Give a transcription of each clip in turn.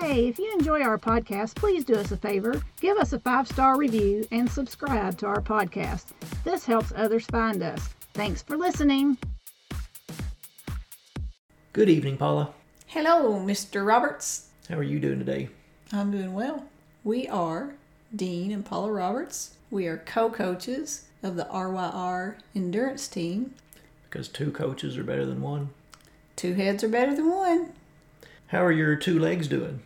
Hey, if you enjoy our podcast, please do us a favor. Give us a five star review and subscribe to our podcast. This helps others find us. Thanks for listening. Good evening, Paula. Hello, Mr. Roberts. How are you doing today? I'm doing well. We are Dean and Paula Roberts. We are co coaches of the RYR endurance team. Because two coaches are better than one. Two heads are better than one. How are your two legs doing?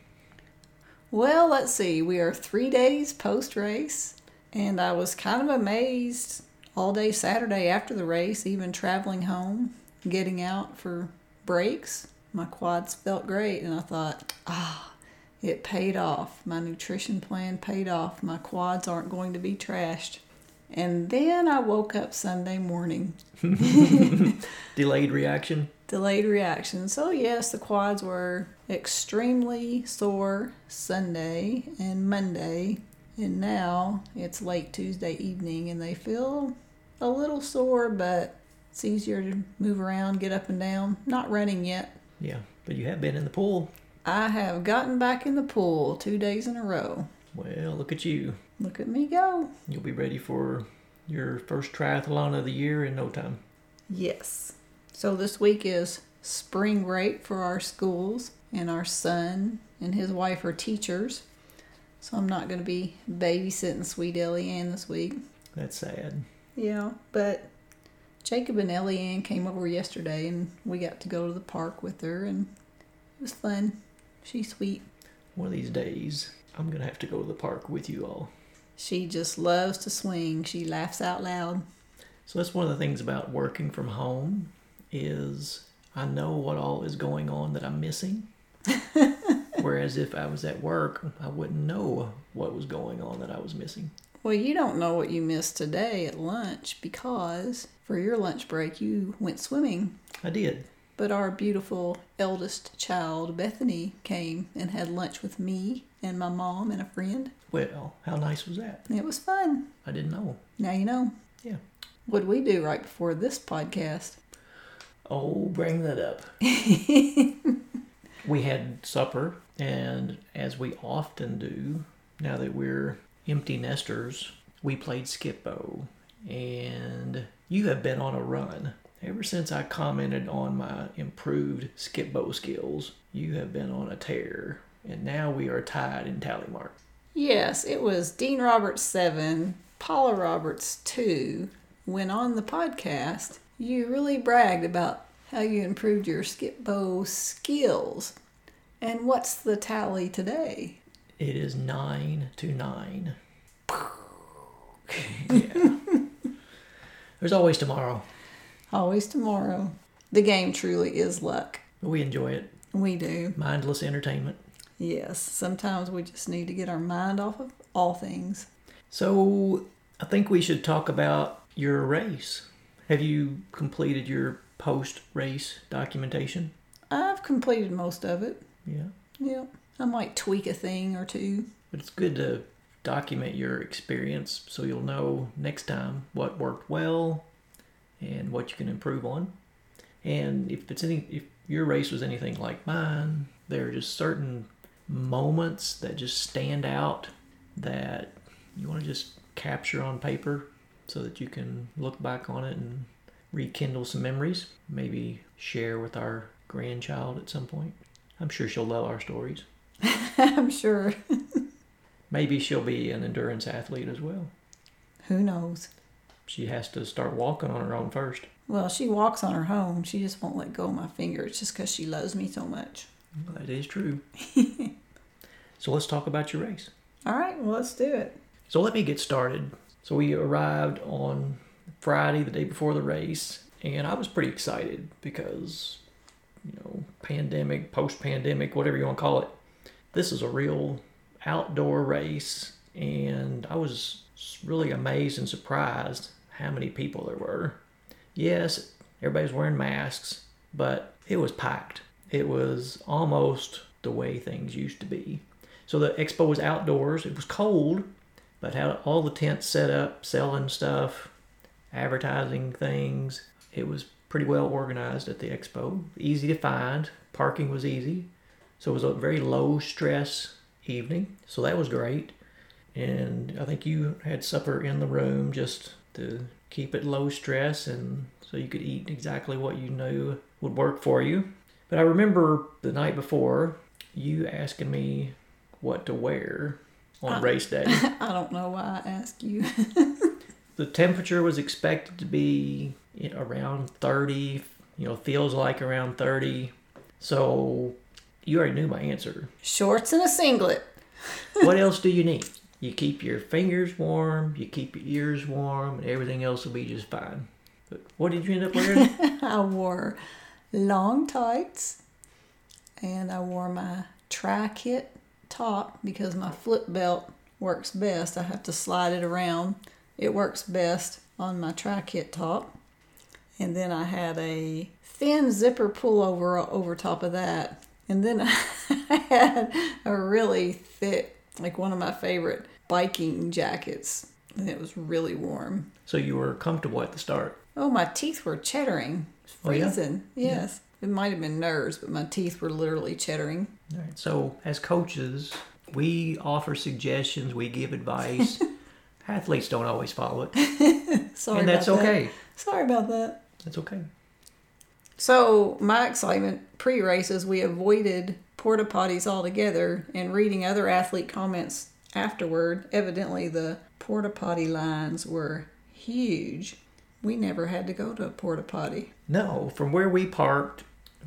Well, let's see. We are three days post race, and I was kind of amazed all day Saturday after the race, even traveling home, getting out for breaks. My quads felt great, and I thought, ah, it paid off. My nutrition plan paid off. My quads aren't going to be trashed. And then I woke up Sunday morning. Delayed reaction? Delayed reaction. So, yes, the quads were extremely sore Sunday and Monday. And now it's late Tuesday evening and they feel a little sore, but it's easier to move around, get up and down. Not running yet. Yeah, but you have been in the pool. I have gotten back in the pool two days in a row. Well, look at you. Look at me go. You'll be ready for your first triathlon of the year in no time. Yes. So this week is spring break for our schools, and our son and his wife are teachers. So I'm not going to be babysitting sweet Ellie Ann this week. That's sad. Yeah, but Jacob and Ellie Ann came over yesterday, and we got to go to the park with her, and it was fun. She's sweet. One of these days, I'm going to have to go to the park with you all. She just loves to swing. She laughs out loud. So that's one of the things about working from home is I know what all is going on that I'm missing. Whereas if I was at work, I wouldn't know what was going on that I was missing. Well, you don't know what you missed today at lunch because for your lunch break you went swimming. I did. But our beautiful eldest child, Bethany, came and had lunch with me and my mom and a friend. Well, how nice was that? It was fun. I didn't know. Now you know. Yeah. What did we do right before this podcast? Oh, bring that up. we had supper, and as we often do, now that we're empty nesters, we played Skip-Bo. And you have been on a run. Ever since I commented on my improved Skip-Bo skills, you have been on a tear. And now we are tied in tally mark. Yes, it was Dean Roberts 7, Paula Roberts 2. When on the podcast, you really bragged about how you improved your Skip-Bo skills. And what's the tally today? It is 9 to 9. yeah. There's always tomorrow. Always tomorrow. The game truly is luck. We enjoy it. We do. Mindless entertainment. Yes, sometimes we just need to get our mind off of all things. So, I think we should talk about your race. Have you completed your post race documentation? I've completed most of it. Yeah. Yeah. I might tweak a thing or two. But it's good to document your experience so you'll know next time what worked well and what you can improve on. And if it's any if your race was anything like mine, there are just certain moments that just stand out that you want to just capture on paper so that you can look back on it and rekindle some memories. Maybe share with our grandchild at some point. I'm sure she'll love our stories. I'm sure. Maybe she'll be an endurance athlete as well. Who knows? She has to start walking on her own first. Well, she walks on her own. She just won't let go of my fingers just because she loves me so much. Well, that is true. so let's talk about your race. All right, well, let's do it. So let me get started. So we arrived on Friday, the day before the race, and I was pretty excited because, you know, pandemic, post pandemic, whatever you want to call it, this is a real outdoor race, and I was really amazed and surprised how many people there were. Yes, everybody's wearing masks, but it was packed. It was almost the way things used to be. So the expo was outdoors. It was cold, but had all the tents set up, selling stuff, advertising things. It was pretty well organized at the expo. Easy to find. Parking was easy. So it was a very low stress evening. So that was great. And I think you had supper in the room just to keep it low stress and so you could eat exactly what you knew would work for you. But I remember the night before you asking me what to wear on Uh, race day. I don't know why I asked you. the temperature was expected to be around 30 you know feels like around 30 so you already knew my answer Shorts and a singlet. what else do you need you keep your fingers warm you keep your ears warm and everything else will be just fine but what did you end up wearing I wore long tights and I wore my tri kit top because my flip belt works best. I have to slide it around. It works best on my tri kit top. And then I had a thin zipper pullover over top of that. And then I had a really thick, like one of my favorite biking jackets. And it was really warm. so you were comfortable at the start Oh, my teeth were chattering. Oh, yeah? Freezing. Yes. It might have been nerves, but my teeth were literally chattering. All right. so as coaches we offer suggestions we give advice athletes don't always follow it Sorry and that's about that. okay Sorry about that. that's okay So, my excitement pre races, we avoided porta potties altogether and reading other athlete comments afterward. Evidently, the porta potty lines were huge. We never had to go to a porta potty. No, from where we parked,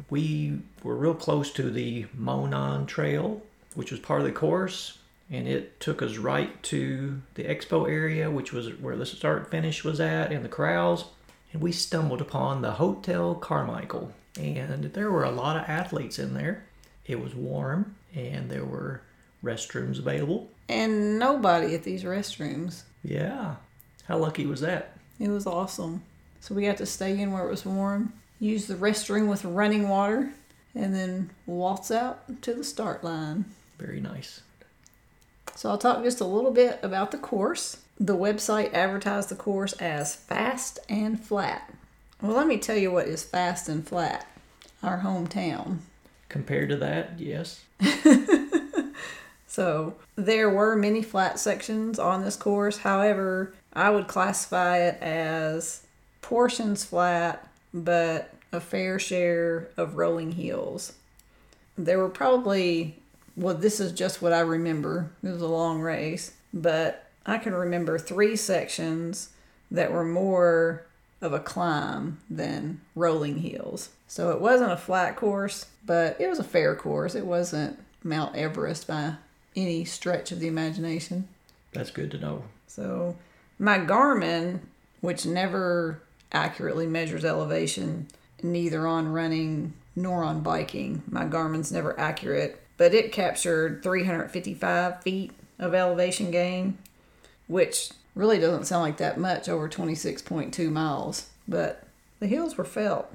we were real close to the Monon Trail, which was part of the course, and it took us right to the expo area, which was where the start finish was at, and the corrals. And we stumbled upon the Hotel Carmichael, and there were a lot of athletes in there. It was warm, and there were restrooms available. And nobody at these restrooms. Yeah, how lucky was that? It was awesome. So we got to stay in where it was warm, use the restroom with running water, and then waltz out to the start line. Very nice. So I'll talk just a little bit about the course. The website advertised the course as fast and flat. Well, let me tell you what is fast and flat. Our hometown. Compared to that, yes. So there were many flat sections on this course. However, I would classify it as portions flat, but a fair share of rolling hills. There were probably, well, this is just what I remember. It was a long race, but I can remember three sections that were more of a climb than rolling hills. So it wasn't a flat course, but it was a fair course. It wasn't Mount Everest by any stretch of the imagination. That's good to know. So my Garmin, which never accurately measures elevation, neither on running nor on biking, my Garmin's never accurate, but it captured 355 feet of elevation gain, which really doesn't sound like that much over 26.2 miles, but the hills were felt.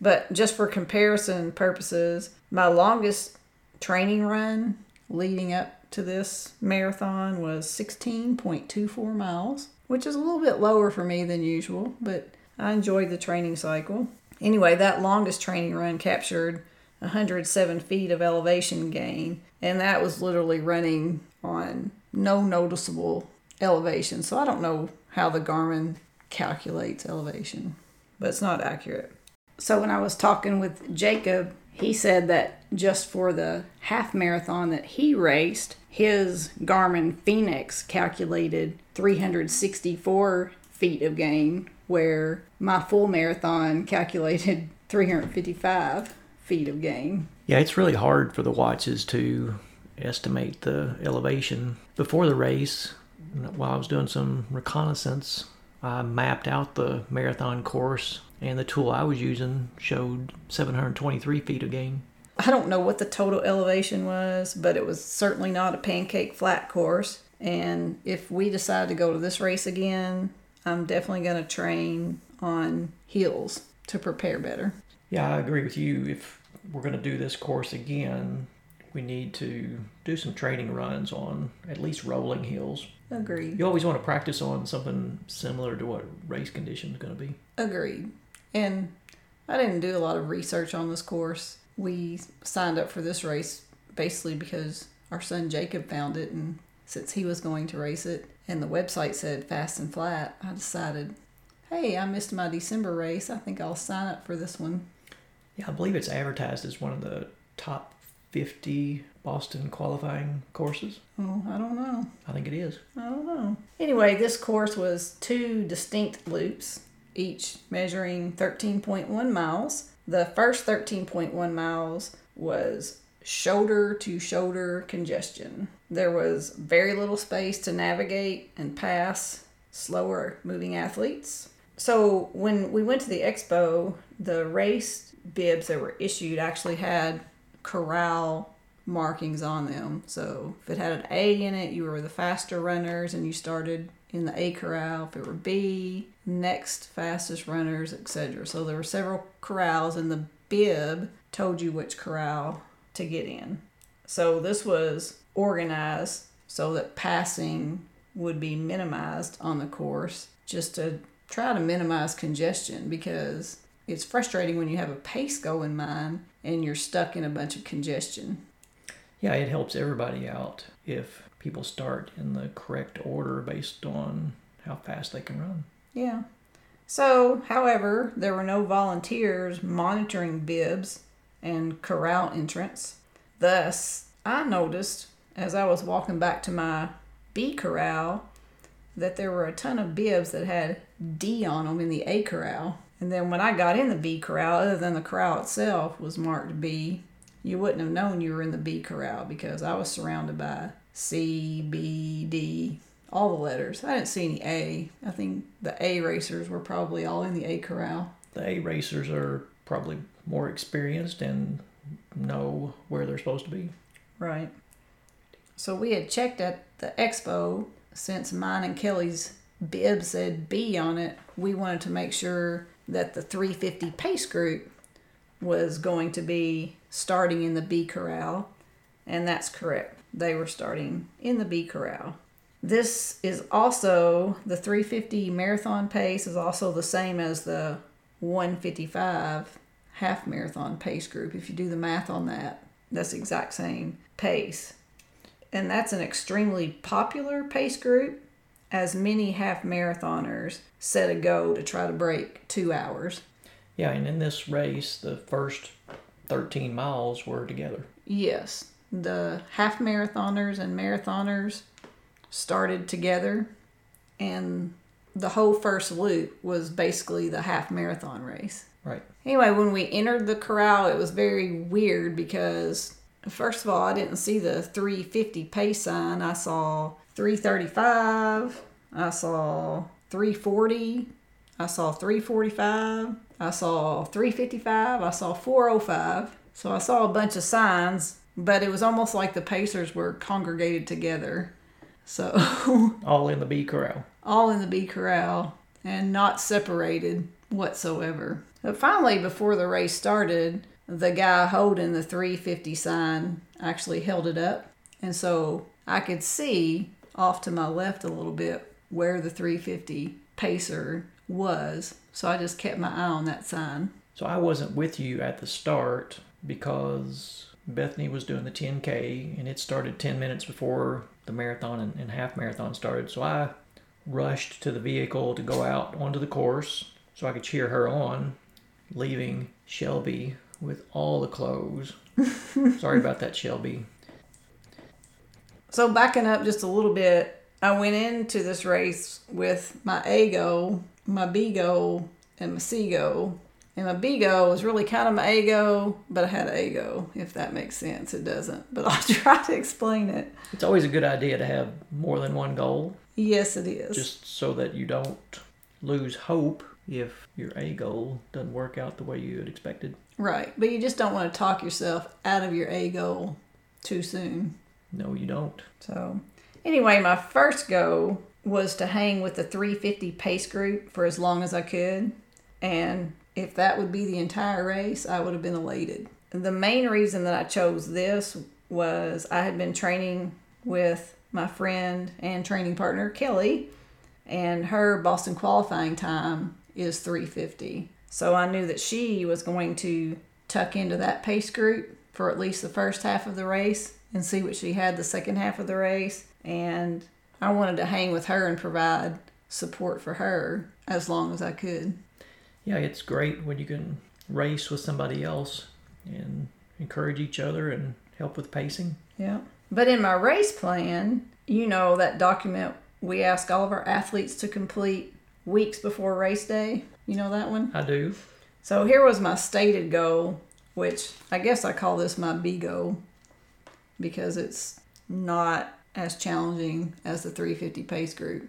But just for comparison purposes, my longest training run leading up to this marathon was 16.24 miles, which is a little bit lower for me than usual, but I enjoyed the training cycle. Anyway, that longest training run captured 107 feet of elevation gain, and that was literally running on no noticeable elevation. So I don't know how the Garmin calculates elevation, but it's not accurate. So when I was talking with Jacob, he said that just for the half marathon that he raced, his Garmin Fenix calculated 364 feet of gain, where my full marathon calculated 355 feet of gain. Yeah, it's really hard for the watches to estimate the elevation. Before the race, while I was doing some reconnaissance, I mapped out the marathon course, and the tool I was using showed 723 feet of gain. I don't know what the total elevation was, but it was certainly not a pancake flat course. And if we decide to go to this race again, I'm definitely going to train on hills to prepare better. Yeah, I agree with you. If we're going to do this course again, we need to do some training runs on at least rolling hills. Agreed. You always want to practice on something similar to what race condition is going to be. Agreed. And I didn't do a lot of research on this course. We signed up for this race basically because our son Jacob found it, and since he was going to race it, and the website said fast and flat, I decided, hey, I missed my December race. I think I'll sign up for this one. Yeah, I believe it's advertised as one of the top 50 Boston qualifying courses. Oh, I don't know. I think it is. I don't know. Anyway, this course was two distinct loops, each measuring 13.1 miles. The first 13.1 miles was shoulder to shoulder congestion. There was very little space to navigate and pass slower moving athletes. So when we went to the expo, the race bibs that were issued actually had corral markings on them. So if it had an A in it, you were the faster runners and you started in the A corral. If it were B, next fastest runners, etc. So there were several corrals and the bib told you which corral to get in. So this was organized so that passing would be minimized on the course just to try to minimize congestion because it's frustrating when you have a pace goal in mind and you're stuck in a bunch of congestion. Yeah, it helps everybody out if people start in the correct order based on how fast they can run. Yeah. So, however, there were no volunteers monitoring bibs and corral entrance. Thus, I noticed as I was walking back to my B corral that there were a ton of bibs that had D on them in the A corral. And then when I got in the B corral, other than the corral itself was marked B, you wouldn't have known you were in the B corral because I was surrounded by C, B, D, all the letters. I didn't see any A. I think the A racers were probably all in the A corral. The A racers are probably more experienced and know where they're supposed to be. Right. So we had checked at the expo since mine and Kelly's bib said B on it. We wanted to make sure that the 350 pace group was going to be starting in the B corral, and that's correct. They were starting in the B corral. This is also the 350 marathon pace is also the same as the 155 half marathon pace group. If you do the math on that, that's the exact same pace. And that's an extremely popular pace group, as many half marathoners set a goal to try to break two hours. Yeah, and in this race, the first 13 miles were together. Yes, the half marathoners and marathoners started together, and the whole first loop was basically the half marathon race. Right. Anyway, when we entered the corral, it was very weird because, first of all, I didn't see the 350 pace sign. I saw 335, I saw 340, I saw 345, I saw 355, I saw 405. So I saw a bunch of signs, but it was almost like the Pacers were congregated together. So All in the B corral. all in the B corral and not separated whatsoever. But finally, before the race started, the guy holding the 350 sign actually held it up. And so I could see off to my left a little bit where the 350 pacer was. So I just kept my eye on that sign. So I wasn't with you at the start because Bethany was doing the 10K and it started 10 minutes before the marathon and, and half marathon started. So I rushed to the vehicle to go out onto the course so I could cheer her on, leaving Shelby with all the clothes. Sorry about that, Shelby. So backing up just a little bit, I went into this race with my A goal, my B goal, and my C goal. And my B goal was really kind of my A goal, but I had an A goal, if that makes sense. It doesn't, but I'll try to explain it. It's always a good idea to have more than one goal Yes, it is. just so that you don't lose hope if your A goal doesn't work out the way you had expected. Right. But you just don't want to talk yourself out of your A goal too soon. No, you don't. So, anyway, my first goal was to hang with the 350 pace group for as long as I could. And if that would be the entire race, I would have been elated. The main reason that I chose this was I had been training with my friend and training partner, Kelly, and her Boston qualifying time is 350. So I knew that she was going to tuck into that pace group for at least the first half of the race and see what she had the second half of the race. And I wanted to hang with her and provide support for her as long as I could. Yeah, it's great when you can race with somebody else and encourage each other and help with pacing. Yeah. But in my race plan, you know that document we ask all of our athletes to complete weeks before race day. You know that one? I do. So here was my stated goal, which I guess I call this my B goal because it's not as challenging as the 350 pace group.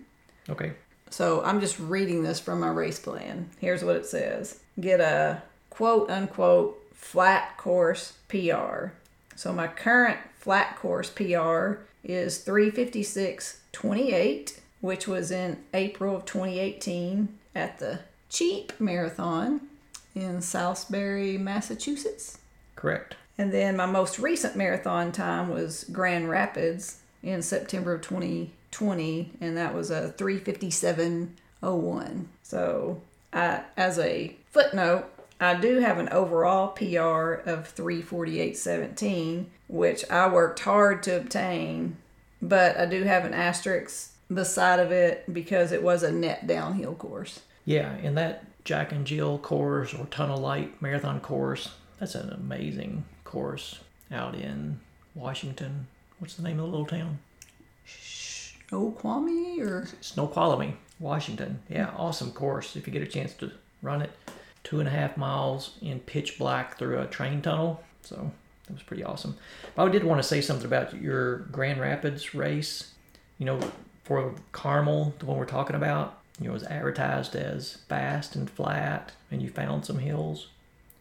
Okay. So I'm just reading this from my race plan. Here's what it says get a quote unquote flat course PR. So my current flat course PR is 356.28, which was in April of 2018 at the Cheap Marathon in Salisbury, Massachusetts. Correct. And then my most recent marathon time was Grand Rapids in September of 2020, and that was a 357.01. So, I, as a footnote, I do have an overall PR of 348.17, which I worked hard to obtain, but I do have an asterisk beside of it because it was a net downhill course. Yeah, and that Jack and Jill course or Tunnel Light Marathon course, that's an amazing course out in Washington. What's the name of the little town? Snoqualmie or Snoqualmie, Washington. Yeah, awesome course if you get a chance to run it. Two and a half miles in pitch black through a train tunnel. So that was pretty awesome. But I did want to say something about your Grand Rapids race. You know, for Carmel, the one we're talking about, you know, it was advertised as fast and flat, and you found some hills.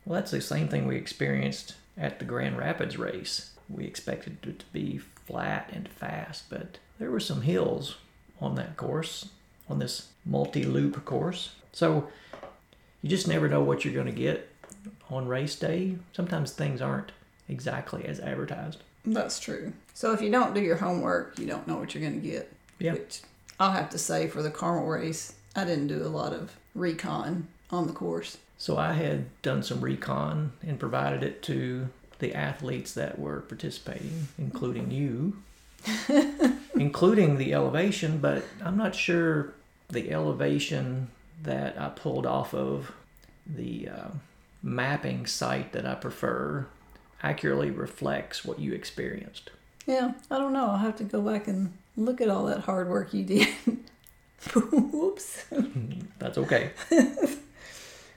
Well, that's the same thing we experienced at the Grand Rapids race. We expected it to be flat and fast, but there were some hills on that course, on this multi loop course. So you just never know what you're going to get on race day. Sometimes things aren't exactly as advertised. That's true. So if you don't do your homework, you don't know what you're going to get. Yeah. Which I'll have to say for the Carmel race, I didn't do a lot of recon on the course. So I had done some recon and provided it to the athletes that were participating, including you, including the elevation, but I'm not sure the elevation that I pulled off of the uh, mapping site that I prefer accurately reflects what you experienced. Yeah, I don't know. I'll have to go back and look at all that hard work you did. Whoops. That's okay.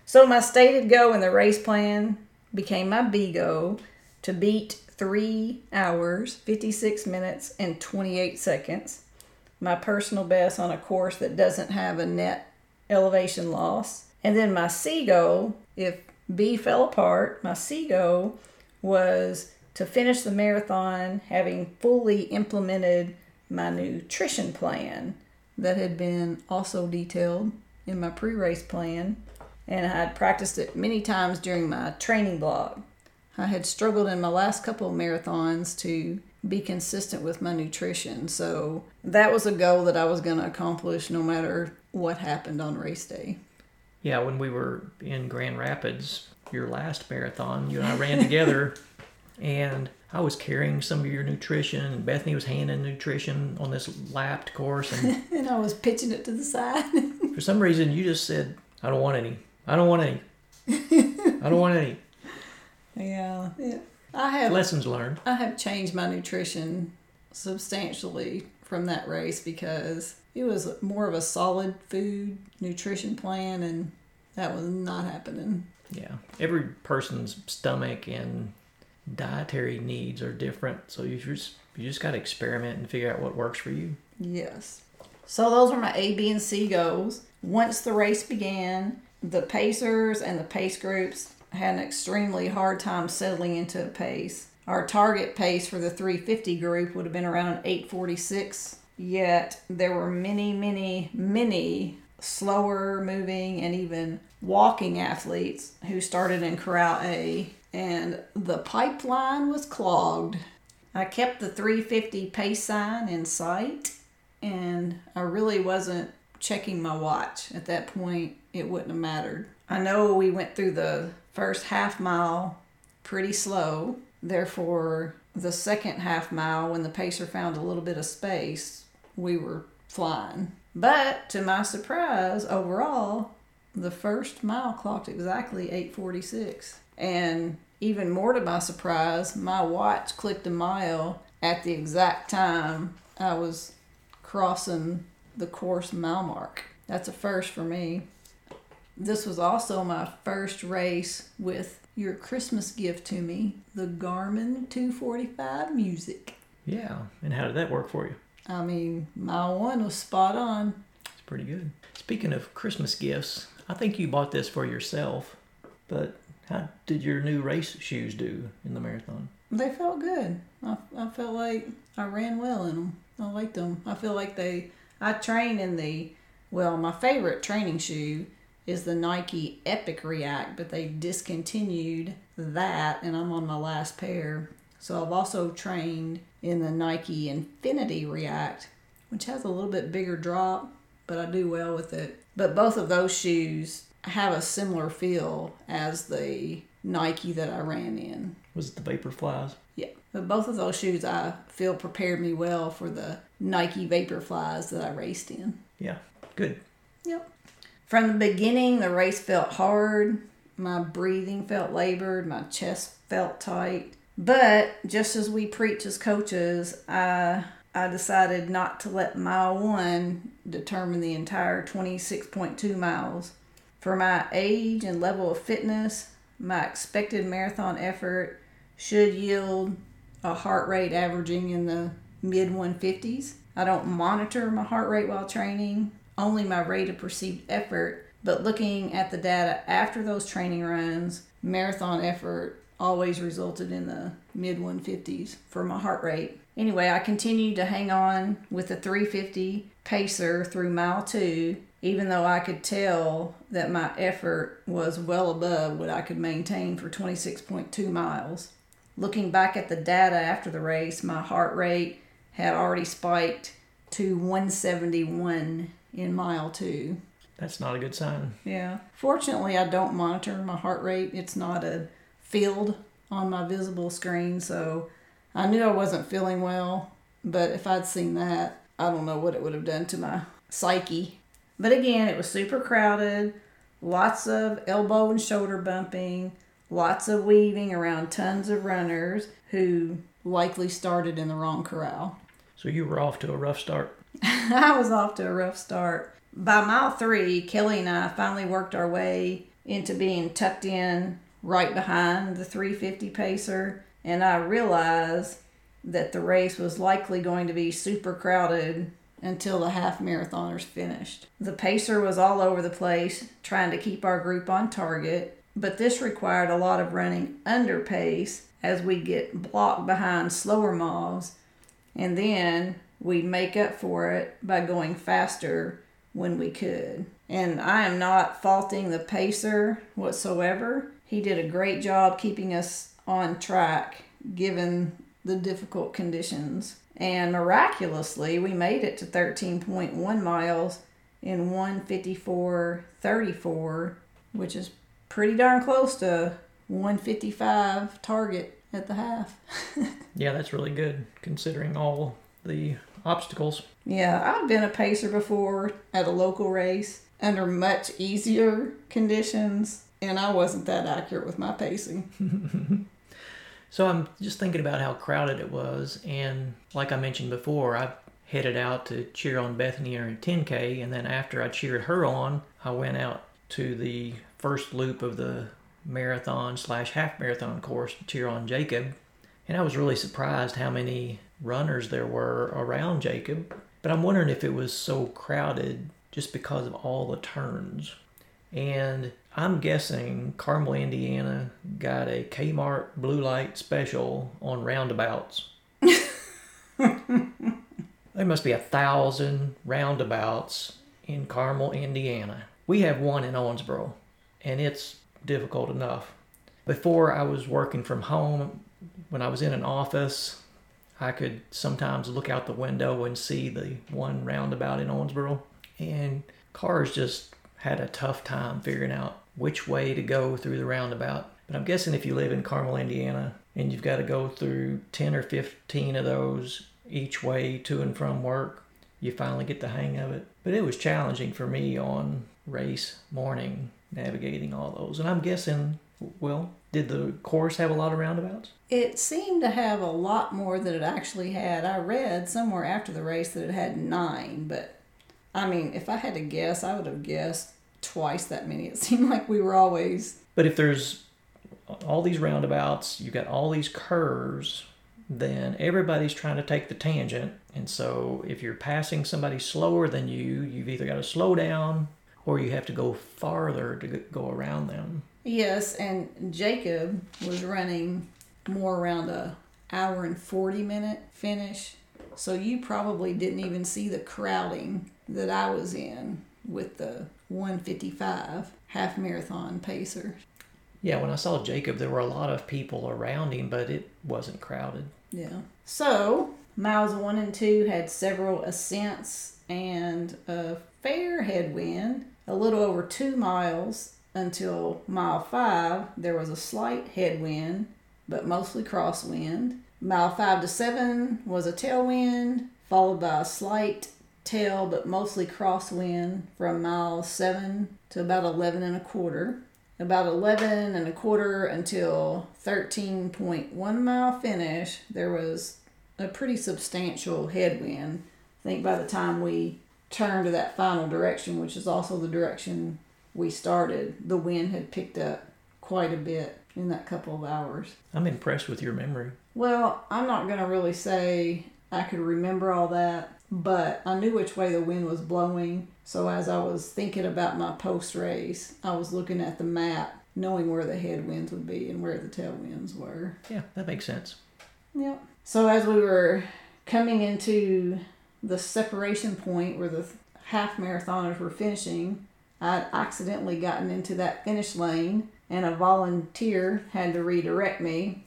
So my stated goal in the race plan became my B goal to beat three hours, 56 minutes, and 28 seconds. My personal best on a course that doesn't have a net elevation loss. And then my C goal, if B fell apart, my C goal was to finish the marathon having fully implemented my nutrition plan that had been also detailed in my pre race plan, and I had practiced it many times during my training blog. I had struggled in my last couple of marathons to be consistent with my nutrition, so that was a goal that I was going to accomplish no matter what happened on race day. Yeah, when we were in Grand Rapids, your last marathon, you and I ran together, and I was carrying some of your nutrition, and Bethany was handing nutrition on this lapped course, and And I was pitching it to the side. for some reason you just said, "I don't want any. I don't want any. I don't want any." yeah, yeah. I have Lessons learned. I have changed my nutrition substantially from that race because it was more of a solid food nutrition plan and that was not happening. Yeah, every person's stomach and dietary needs are different, so you just you just got to experiment and figure out what works for you. Yes. So those were my A, B, and C goals. Once the race began the pacers and the pace groups had an extremely hard time settling into a pace. Our target pace for the 350 group would have been around 846, yet there were many, many, many slower moving and even walking athletes who started in Corral A, and the pipeline was clogged. I kept the 350 pace sign in sight, and I really wasn't checking my watch. At that point, it wouldn't have mattered. I know we went through the first half mile pretty slow, therefore, the second half mile, when the pacer found a little bit of space, we were flying. But to my surprise, overall, the first mile clocked exactly 846. And even more to my surprise, my watch clicked a mile at the exact time I was crossing the course mile mark. That's a first for me. This was also my first race with your Christmas gift to me, the Garmin 245 Music. Yeah. And how did that work for you? I mean, my one was spot on. It's pretty good. Speaking of Christmas gifts, I think you bought this for yourself, but how did your new race shoes do in the marathon? They felt good. I, I felt like I ran well in them. I liked them. I feel like they. I train in the. Well, my favorite training shoe is the Nike Epic React, but they discontinued that, and I'm on my last pair. So I've also trained in the Nike Infinity React, which has a little bit bigger drop, but I do well with it. But both of those shoes have a similar feel as the Nike that I ran in. Was it the Vaporflies? Yeah, but both of those shoes I feel prepared me well for the Nike Vaporflies that I raced in. Yeah, good. Yep. From the beginning, the race felt hard. My breathing felt labored. My chest felt tight. But just as we preach as coaches, I I decided not to let mile one determine the entire 26.2 miles. For my age and level of fitness, my expected marathon effort should yield a heart rate averaging in the mid 150s. I don't monitor my heart rate while training, only my rate of perceived effort. But looking at the data after those training runs, marathon effort always resulted in the mid 150s for my heart rate. Anyway, I continued to hang on with the 350 pacer through mile two, even though I could tell that my effort was well above what I could maintain for 26.2 miles. Looking back at the data after the race, my heart rate had already spiked to 171 in mile two. That's not a good sign. Yeah. Fortunately, I don't monitor my heart rate. It's not a field on my visible screen, so I knew I wasn't feeling well. But if I'd seen that, I don't know what it would have done to my psyche. But again, it was super crowded, lots of elbow and shoulder bumping, lots of weaving around tons of runners who likely started in the wrong corral. So you were off to a rough start. I was off to a rough start. By mile three, Kelly and I finally worked our way into being tucked in right behind the 350 pacer, and I realized that the race was likely going to be super crowded until the half marathoners finished. The pacer was all over the place trying to keep our group on target, but this required a lot of running under pace as we get blocked behind slower mobs, and then we'd make up for it by going faster when we could. And I am not faulting the pacer whatsoever. He did a great job keeping us on track given the difficult conditions. And miraculously, we made it to 13.1 miles in 154.34, which is pretty darn close to 155 target at the half. Yeah, that's really good considering all the obstacles. Yeah, I've been a pacer before at a local race under much easier conditions, and I wasn't that accurate with my pacing. So I'm just thinking about how crowded it was, and like I mentioned before, I headed out to cheer on Bethany in her 10K, and then after I cheered her on, I went out to the first loop of the marathon slash half marathon course to cheer on Jacob, and I was really surprised how many runners there were around Jacob. But I'm wondering if it was so crowded just because of all the turns. And I'm guessing Carmel, Indiana got a Kmart blue light special on roundabouts. there must be a thousand roundabouts in Carmel, Indiana. We have one in Owensboro, and it's difficult enough. Before I was working from home, when I was in an office, I could sometimes look out the window and see the one roundabout in Owensboro, and cars just had a tough time figuring out which way to go through the roundabout. But I'm guessing if you live in Carmel, Indiana, and you've got to go through 10 or 15 of those each way to and from work, you finally get the hang of it. But it was challenging for me on race morning navigating all those. And I'm guessing, well, did the course have a lot of roundabouts? It seemed to have a lot more than it actually had. I read somewhere after the race that it had nine, but I mean, if I had to guess, I would have guessed twice that many. It seemed like we were always. But if there's all these roundabouts, you've got all these curves, then everybody's trying to take the tangent. And so if you're passing somebody slower than you, you've either got to slow down or you have to go farther to go around them. Yes, and Jacob was running more around a hour and 40 minute finish. So you probably didn't even see the crowding that I was in with the 155 half marathon pacer. Yeah, when I saw Jacob, there were a lot of people around him, but it wasn't crowded. Yeah. So, miles one and two had several ascents and a fair headwind. A little over two miles until mile five, there was a slight headwind, but mostly crosswind. Mile five to seven was a tailwind, followed by a slight tail, but mostly crosswind from mile seven to about 11 and a quarter. About 11 and a quarter until 13.1 mile finish, there was a pretty substantial headwind. I think by the time we turned to that final direction, which is also the direction we started, the wind had picked up quite a bit in that couple of hours. I'm impressed with your memory. Well, I'm not going to really say I could remember all that but I knew which way the wind was blowing. So as I was thinking about my post race, I was looking at the map, knowing where the headwinds would be and where the tailwinds were. Yeah, that makes sense. Yep. So as we were coming into the separation point where the half marathoners were finishing, I'd accidentally gotten into that finish lane and a volunteer had to redirect me.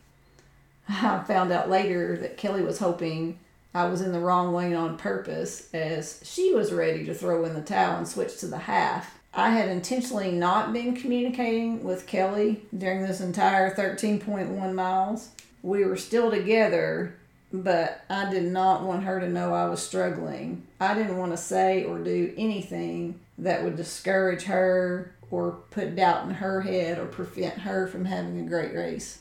I found out later that Kelly was hoping I was in the wrong lane on purpose as she was ready to throw in the towel and switch to the half. I had intentionally not been communicating with Kelly during this entire 13.1 miles. We were still together, but I did not want her to know I was struggling. I didn't want to say or do anything that would discourage her or put doubt in her head or prevent her from having a great race.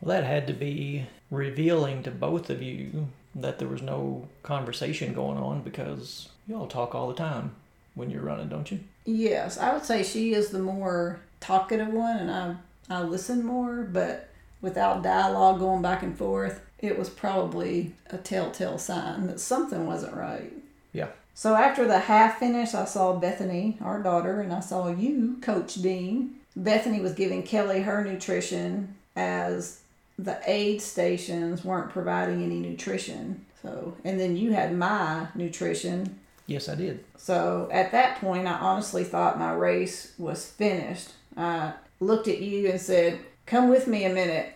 Well, that had to be revealing to both of you that there was no conversation going on because you all talk all the time when you're running, don't you? Yes, I would say she is the more talkative one, and I I listen more, but without dialogue going back and forth, it was probably a telltale sign that something wasn't right. Yeah. So after the half finish, I saw Bethany, our daughter, and I saw you, Coach Dean. Bethany was giving Kelly her nutrition as the aid stations weren't providing any nutrition. So, and then you had my nutrition. Yes, I did. So at that point, I honestly thought my race was finished. I looked at you and said, Come with me a minute.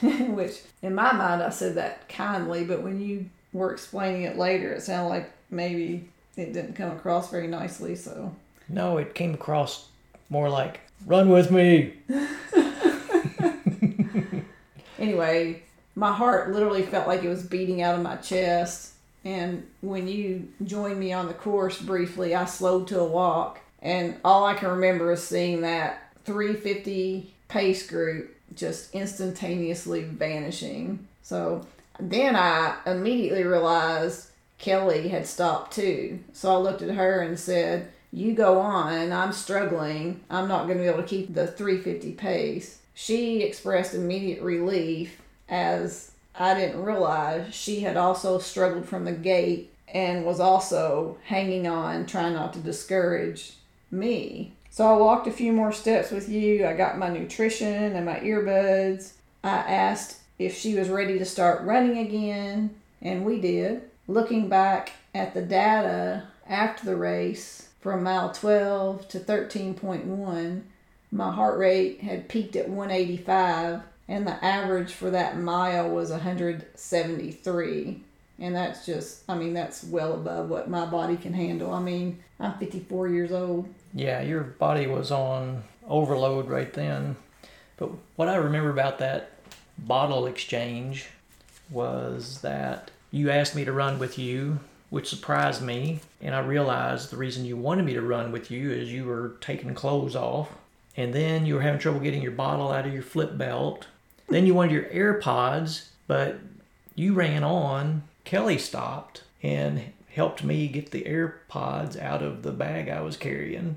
Which, in my mind, I said that kindly, but when you were explaining it later, it sounded like maybe it didn't come across very nicely. So, no, it came across more like, Run with me. anyway, my heart literally felt like it was beating out of my chest. And when you joined me on the course briefly, I slowed to a walk. And all I can remember is seeing that 350 pace group just instantaneously vanishing. So then I immediately realized Kelly had stopped too. So I looked at her and said, You go on. I'm struggling. I'm not going to be able to keep the 350 pace she expressed immediate relief as I didn't realize she had also struggled from the gate and was also hanging on, trying not to discourage me. So I walked a few more steps with you. I got my nutrition and my earbuds. I asked if she was ready to start running again, and we did. Looking back at the data after the race from mile 12 to 13.1, my heart rate had peaked at 185, and the average for that mile was 173. And that's just, I mean, that's well above what my body can handle. I mean, I'm 54 years old. Yeah, your body was on overload right then. But what I remember about that bottle exchange was that you asked me to run with you, which surprised me. And I realized the reason you wanted me to run with you is you were taking clothes off. And then you were having trouble getting your bottle out of your flip belt. Then you wanted your AirPods, but you ran on. Kelly stopped and helped me get the AirPods out of the bag I was carrying.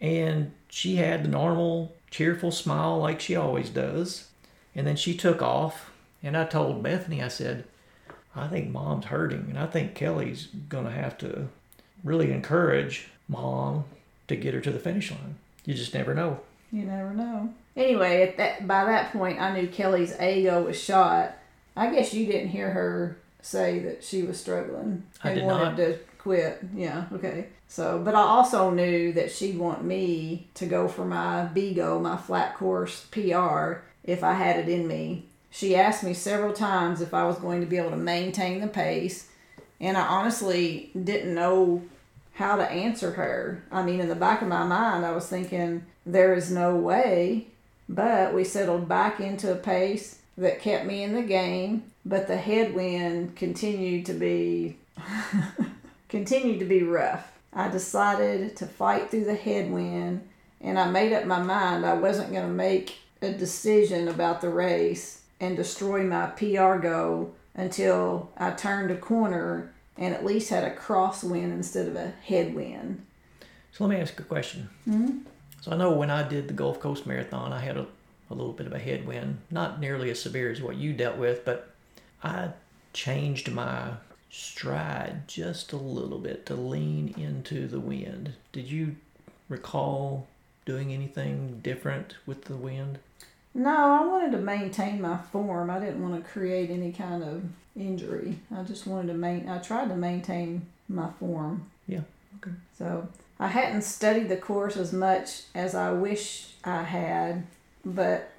And she had the normal, cheerful smile like she always does. And then she took off. And I told Bethany, I said, I think mom's hurting. And I think Kelly's going to have to really encourage mom to get her to the finish line. You just never know. You never know. Anyway, at that by that point, I knew Kelly's ego was shot. I guess you didn't hear her say that she was struggling I and wanted not. to quit. Yeah, okay. So, but I also knew that she'd want me to go for my BGO, my flat course PR, if I had it in me. She asked me several times if I was going to be able to maintain the pace, and I honestly didn't know how to answer her. I mean, in the back of my mind, I was thinking, there is no way. But we settled back into a pace that kept me in the game, but the headwind continued to be continued to be rough. I decided to fight through the headwind and I made up my mind I wasn't going to make a decision about the race and destroy my PR goal until I turned a corner and at least had a crosswind instead of a headwind. So let me ask you a question. Mhm. So I know when I did the Gulf Coast Marathon, I had a, a little bit of a headwind, not nearly as severe as what you dealt with, but I changed my stride just a little bit to lean into the wind. Did you recall doing anything different with the wind? No, I wanted to maintain my form. I didn't want to create any kind of injury. I just wanted to main. I tried to maintain my form. Yeah, okay. So I hadn't studied the course as much as I wish I had, but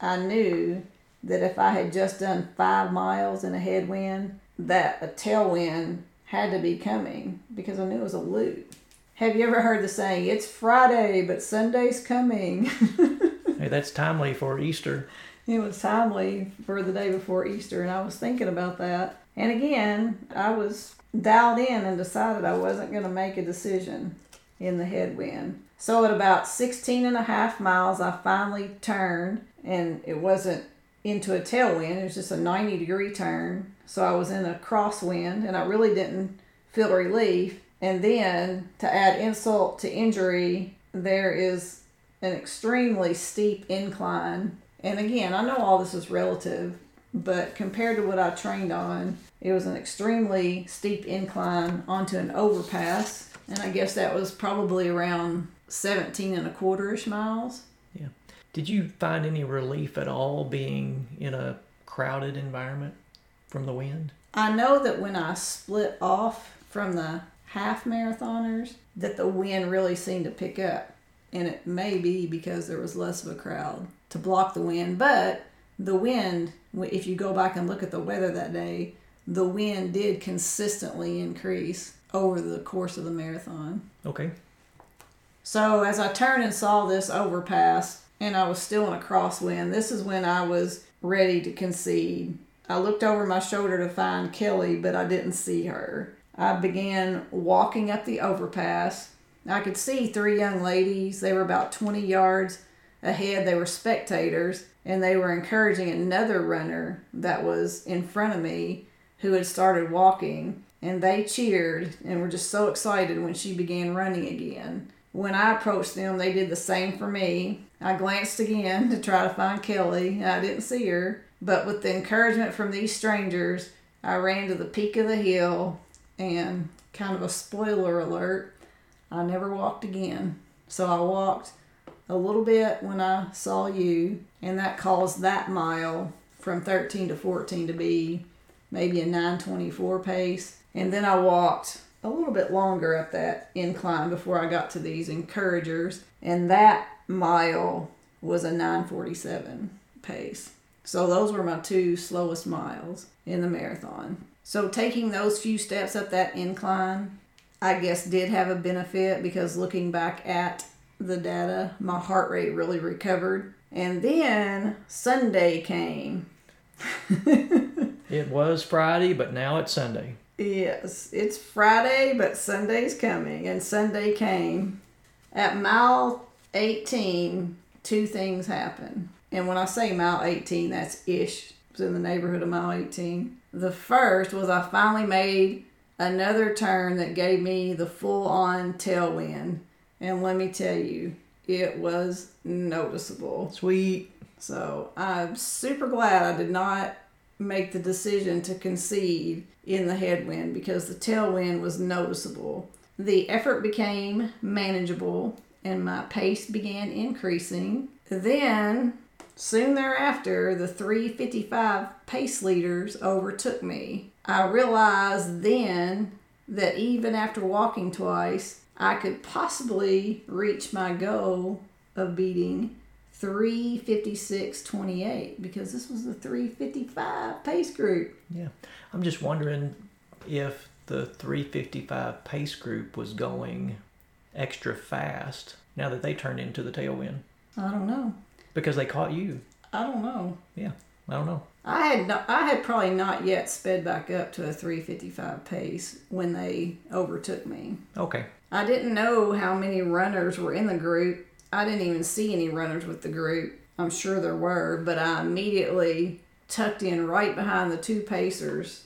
I knew that if I had just done five miles in a headwind, that a tailwind had to be coming because I knew it was a loop. Have you ever heard the saying, "It's Friday, but Sunday's coming"? Hey, that's timely for Easter. It was timely for the day before Easter, and I was thinking about that. And again, I was dialed in and decided I wasn't going to make a decision in the headwind. So at about 16 and a half miles, I finally turned, and it wasn't into a tailwind, it was just a 90 degree turn. So I was in a crosswind, and I really didn't feel relief. And then to add insult to injury, there is an extremely steep incline. And again, I know all this is relative, but compared to what I trained on, it was an extremely steep incline onto an overpass. And I guess that was probably around 17 and a quarter ish miles. Yeah. Did you find any relief at all being in a crowded environment from the wind? I know that when I split off from the half marathoners, that the wind really seemed to pick up. And it may be because there was less of a crowd to block the wind. But the wind, if you go back and look at the weather that day, the wind did consistently increase over the course of the marathon. Okay. So as I turned and saw this overpass, and I was still in a crosswind, this is when I was ready to concede. I looked over my shoulder to find Kelly, but I didn't see her. I began walking up the overpass. I could see three young ladies. They were about 20 yards ahead. They were spectators, and they were encouraging another runner that was in front of me who had started walking. And they cheered and were just so excited when she began running again. When I approached them, they did the same for me. I glanced again to try to find Kelly. I didn't see her, but with the encouragement from these strangers, I ran to the peak of the hill and kind of a spoiler alert, I never walked again. So I walked a little bit when I saw you, and that caused that mile from 13 to 14 to be maybe a 924 pace. And then I walked a little bit longer up that incline before I got to these encouragers, and that mile was a 947 pace. So those were my two slowest miles in the marathon. So taking those few steps up that incline, I guess did have a benefit because looking back at the data, my heart rate really recovered. And then Sunday came. It was Friday, but now it's Sunday. Yes, it's Friday, but Sunday's coming, and Sunday came. At mile 18, two things happened. And when I say mile 18, that's ish. It's in the neighborhood of mile 18. The first was I finally made another turn that gave me the full on tailwind. And let me tell you, it was noticeable. Sweet. So I'm super glad I did not make the decision to concede in the headwind because the tailwind was noticeable. The effort became manageable and my pace began increasing. Then, soon thereafter, the 355 pace leaders overtook me. I realized then that even after walking twice, I could possibly reach my goal of beating 356.28 because this was the 355 pace group. Yeah. I'm just wondering if the 355 pace group was going extra fast now that they turned into the tailwind I don't know. because they caught you. I don't know. Yeah. I don't know. I had no, I had probably not yet sped back up to a 355 pace when they overtook me. Okay. I didn't know how many runners were in the group. I didn't even see any runners with the group. I'm sure there were, but I immediately tucked in right behind the two pacers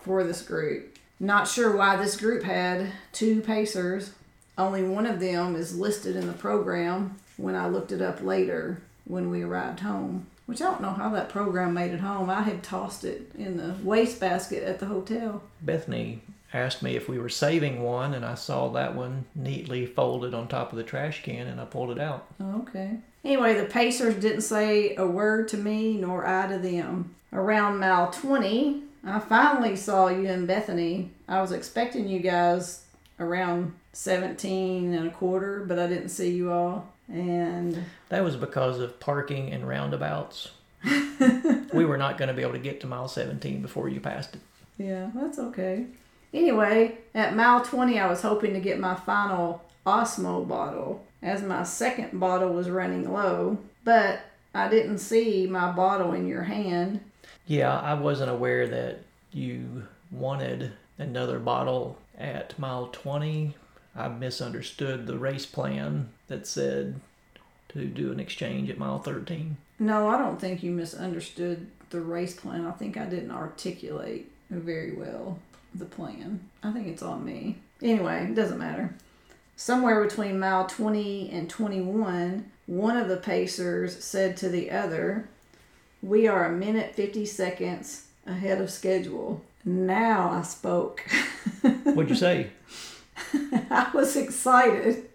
for this group. Not sure why this group had two pacers. Only one of them is listed in the program when I looked it up later when we arrived home. Which I don't know how that program made it home. I had tossed it in the wastebasket at the hotel. Bethany asked me if we were saving one, and I saw that one neatly folded on top of the trash can, and I pulled it out. Okay. Anyway, the Pacers didn't say a word to me nor I to them. Around mile 20, I finally saw you and Bethany. I was expecting you guys around 17 and a quarter, but I didn't see you all. And That was because of parking and roundabouts. we were not going to be able to get to mile 17 before you passed it. yeah, that's okay. Anyway, at mile 20, I was hoping to get my final Osmo bottle as my second bottle was running low, but I didn't see my bottle in your hand. Yeah, I wasn't aware that you wanted another bottle at mile 20. I misunderstood the race plan that said to do an exchange at mile 13. No, I don't think you misunderstood the race plan. I think I didn't articulate very well the plan. I think it's on me. Anyway, it doesn't matter. Somewhere between mile 20 and 21, one of the Pacers said to the other, We are a minute 50 seconds ahead of schedule. Now I spoke. What'd you say? I was excited.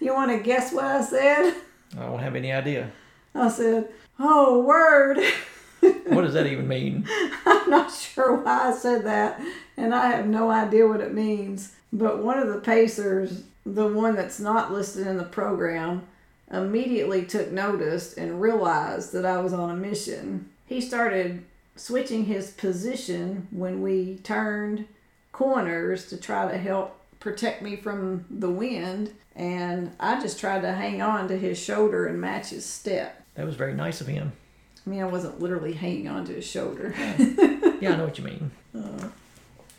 You want to guess what I said? I don't have any idea. I said, Oh, word. What does that even mean? I'm not sure why I said that, and I have no idea what it means. But one of the Pacers, the one that's not listed in the program, immediately took notice and realized that I was on a mission. He started switching his position when we turned corners to try to help protect me from the wind, and I just tried to hang on to his shoulder and match his step. That was very nice of him. I mean, I wasn't literally hanging on to his shoulder. Yeah, I know what you mean. Uh.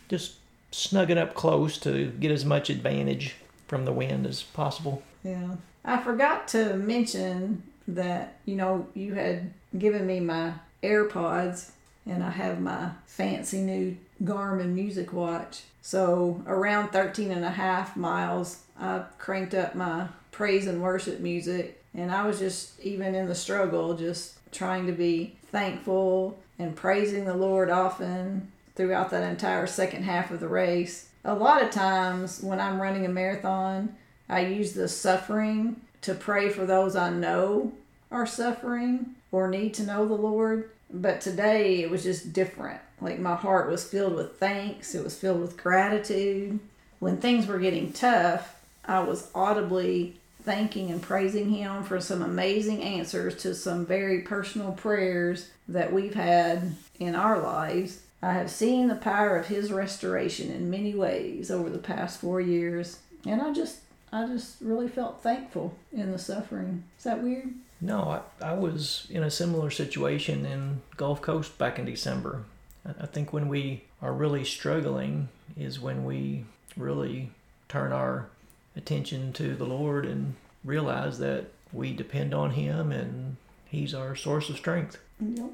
Just snugging up close to get as much advantage from the wind as possible. Yeah. I forgot to mention that, you know, you had given me my AirPods and I have my fancy new Garmin music watch. So around 13 and a half miles, I cranked up my praise and worship music. And I was just, even in the struggle, just trying to be thankful and praising the Lord often throughout that entire second half of the race. A lot of times when I'm running a marathon, I use the suffering to pray for those I know are suffering or need to know the Lord. But today it was just different. Like my heart was filled with thanks, it was filled with gratitude. When things were getting tough, I was audibly thanking and praising Him for some amazing answers to some very personal prayers that we've had in our lives. I have seen the power of His restoration in many ways over the past four years, and I just I just really felt thankful in the suffering. Is that weird? No, I, I was in a similar situation in Gulf Coast back in December. I think when we are really struggling is when we really turn our attention to the Lord and realize that we depend on Him and He's our source of strength. Yep.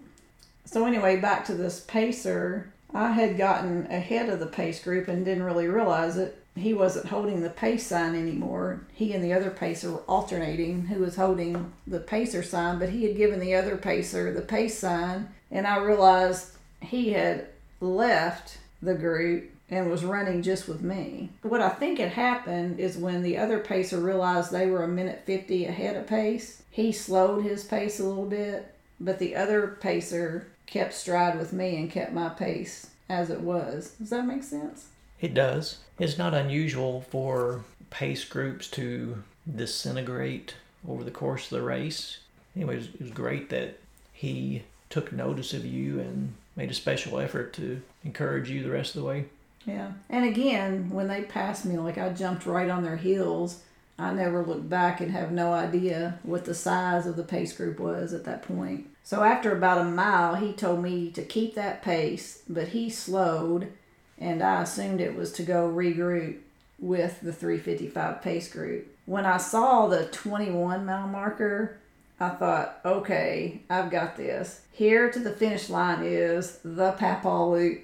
So, anyway, back to this pacer. I had gotten ahead of the pace group and didn't really realize it. He wasn't holding the pace sign anymore. He and the other pacer were alternating who was holding the pacer sign, but he had given the other pacer the pace sign. And I realized he had left the group and was running just with me. What I think had happened is when the other pacer realized they were a minute 50 ahead of pace, he slowed his pace a little bit, but the other pacer kept stride with me and kept my pace as it was. Does that make sense? It does. It's not unusual for pace groups to disintegrate over the course of the race. Anyways, it was great that he took notice of you and made a special effort to encourage you the rest of the way. Yeah. And again, when they passed me, like I jumped right on their heels. I never looked back and have no idea what the size of the pace group was at that point. So after about a mile, he told me to keep that pace, but he slowed, and I assumed it was to go regroup with the 355 pace group. When I saw the 21 mile marker, I thought, okay, I've got this. Here to the finish line is the Papaw Loop.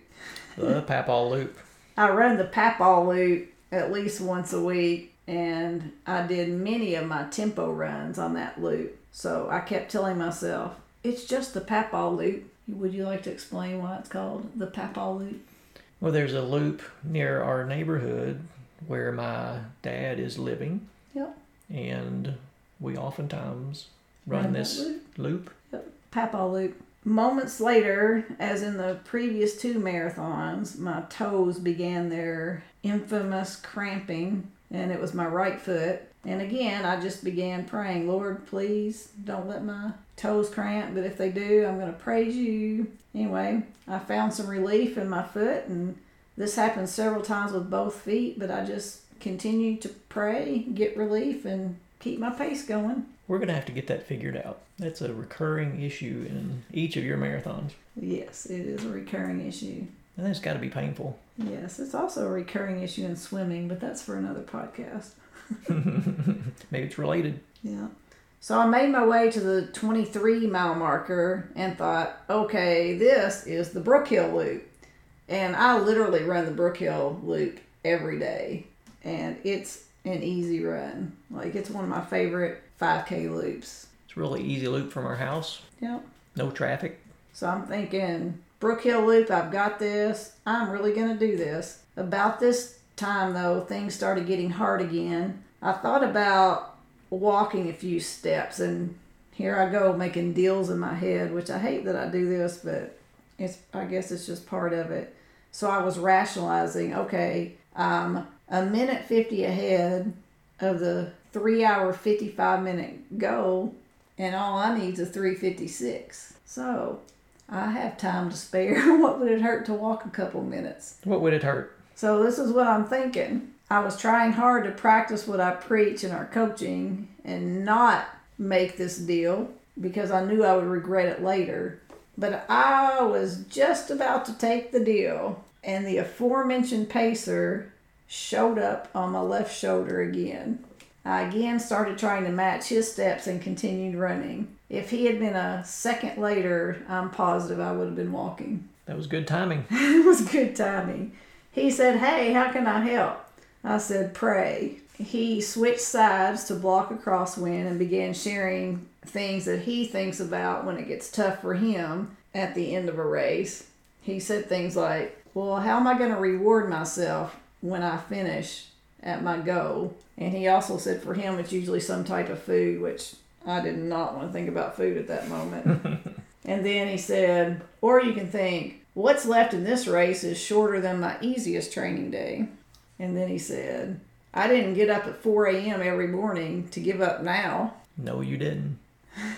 The Papaw Loop. I run the Papaw Loop at least once a week, and I did many of my tempo runs on that loop. So I kept telling myself, it's just the Papaw Loop. Would you like to explain why it's called the Papaw Loop? Well, there's a loop near our neighborhood where my dad is living. Yep. And we oftentimes run, run this loop. loop. Yep. Papaw Loop. Moments later, as in the previous two marathons, my toes began their infamous cramping, and it was my right foot. And again, I just began praying, Lord, please don't let my toes cramp, but if they do, I'm going to praise you. Anyway, I found some relief in my foot, and this happened several times with both feet, but I just continued to pray, get relief, and keep my pace going. We're going to have to get that figured out. That's a recurring issue in each of your marathons. Yes, it is a recurring issue. And it's got to be painful. Yes, it's also a recurring issue in swimming, but that's for another podcast. Maybe it's related. Yeah. So I made my way to the 23 mile marker and thought, okay, this is the Brookhill Loop. And I literally run the Brookhill Loop every day. And it's an easy run. Like, it's one of my favorite 5K loops. It's a really easy loop from our house. Yep. No traffic. So I'm thinking, Brookhill Loop, I've got this. I'm really going to do this. About this time, though, things started getting hard again. I thought about walking a few steps, and here I go making deals in my head, which I hate that I do this, but it's I guess it's just part of it. So I was rationalizing, okay, I'm a minute 50 ahead of the three hour, 55 minute goal, and all I need is a 356. So I have time to spare. what would it hurt to walk a couple minutes? What would it hurt? So this is what I'm thinking. I was trying hard to practice what I preach in our coaching and not make this deal because I knew I would regret it later. But I was just about to take the deal, and the aforementioned pacer showed up on my left shoulder again. I again started trying to match his steps and continued running. If he had been a second later, I'm positive I would have been walking. That was good timing. it was good timing. He said, Hey, how can I help? I said, Pray. He switched sides to block a crosswind and began sharing things that he thinks about when it gets tough for him at the end of a race. He said things like, Well, how am I going to reward myself when I finish at my goal. And he also said for him it's usually some type of food, which I did not want to think about food at that moment. and then he said, or you can think, what's left in this race is shorter than my easiest training day. And then he said, I didn't get up at 4 a.m. every morning to give up now. No, you didn't.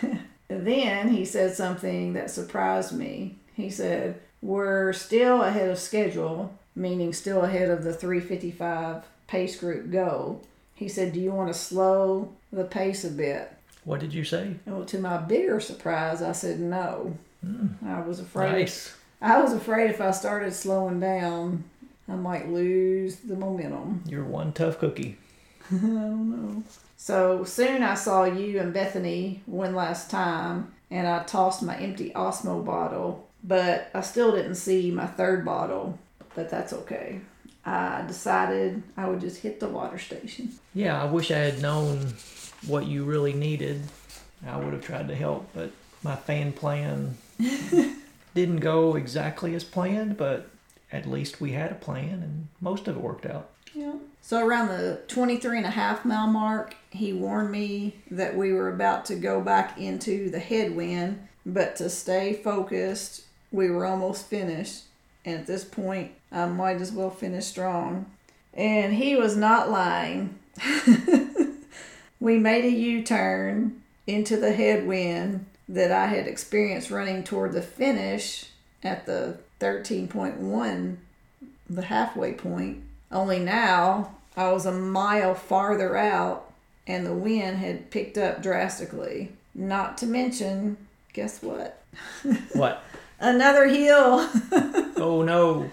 Then he said something that surprised me. He said, We're still ahead of schedule, meaning still ahead of the 355 pace group goal. He said, Do you want to slow the pace a bit? What did you say? Well, to my bigger surprise, I said no. Hmm. I was afraid. Nice. I was afraid if I started slowing down, I might lose the momentum. You're one tough cookie. I don't know. So soon I saw you and Bethany one last time, and I tossed my empty Osmo bottle, but I still didn't see my third bottle, but that's okay. I decided I would just hit the water station. Yeah, I wish I had known what you really needed. I would have tried to help, but my fan plan didn't go exactly as planned, but at least we had a plan and most of it worked out. Yeah. So around the 23 and a half mile mark, he warned me that we were about to go back into the headwind, but to stay focused, we were almost finished. And at this point, I might as well finish strong. And he was not lying. we made a U turn into the headwind that I had experienced running toward the finish at the 13.1, the halfway point. Only now I was a mile farther out and the wind had picked up drastically. Not to mention, guess what? What? Another hill. oh no.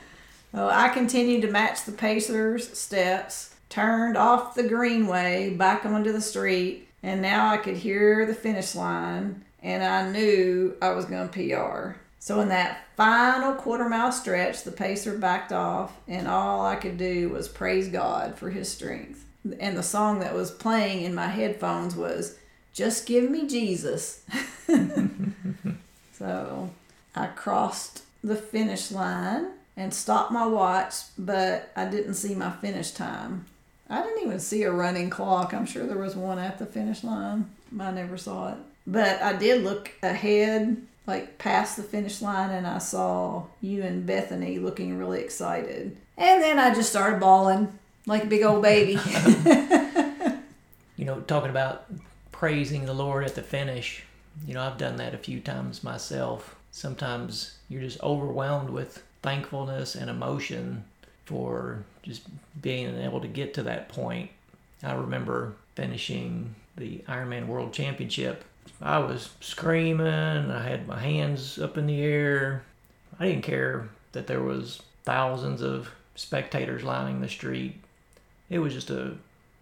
Well, I continued to match the Pacers' steps, turned off the greenway back onto the street, and now I could hear the finish line, and I knew I was going to PR. So, in that final quarter mile stretch, the pacer backed off, and all I could do was praise God for his strength. And the song that was playing in my headphones was Just Give Me Jesus. so, I crossed the finish line and stopped my watch, but I didn't see my finish time. I didn't even see a running clock. I'm sure there was one at the finish line. I never saw it. But I did look ahead, like past the finish line, and I saw you and Bethany looking really excited. And then I just started bawling like a big old baby. You know, talking about praising the Lord at the finish, you know, I've done that a few times myself. Sometimes you're just overwhelmed with thankfulness and emotion for just being able to get to that point. I remember finishing the Ironman World Championship. I was screaming, I had my hands up in the air. I didn't care that there was thousands of spectators lining the street. It was just a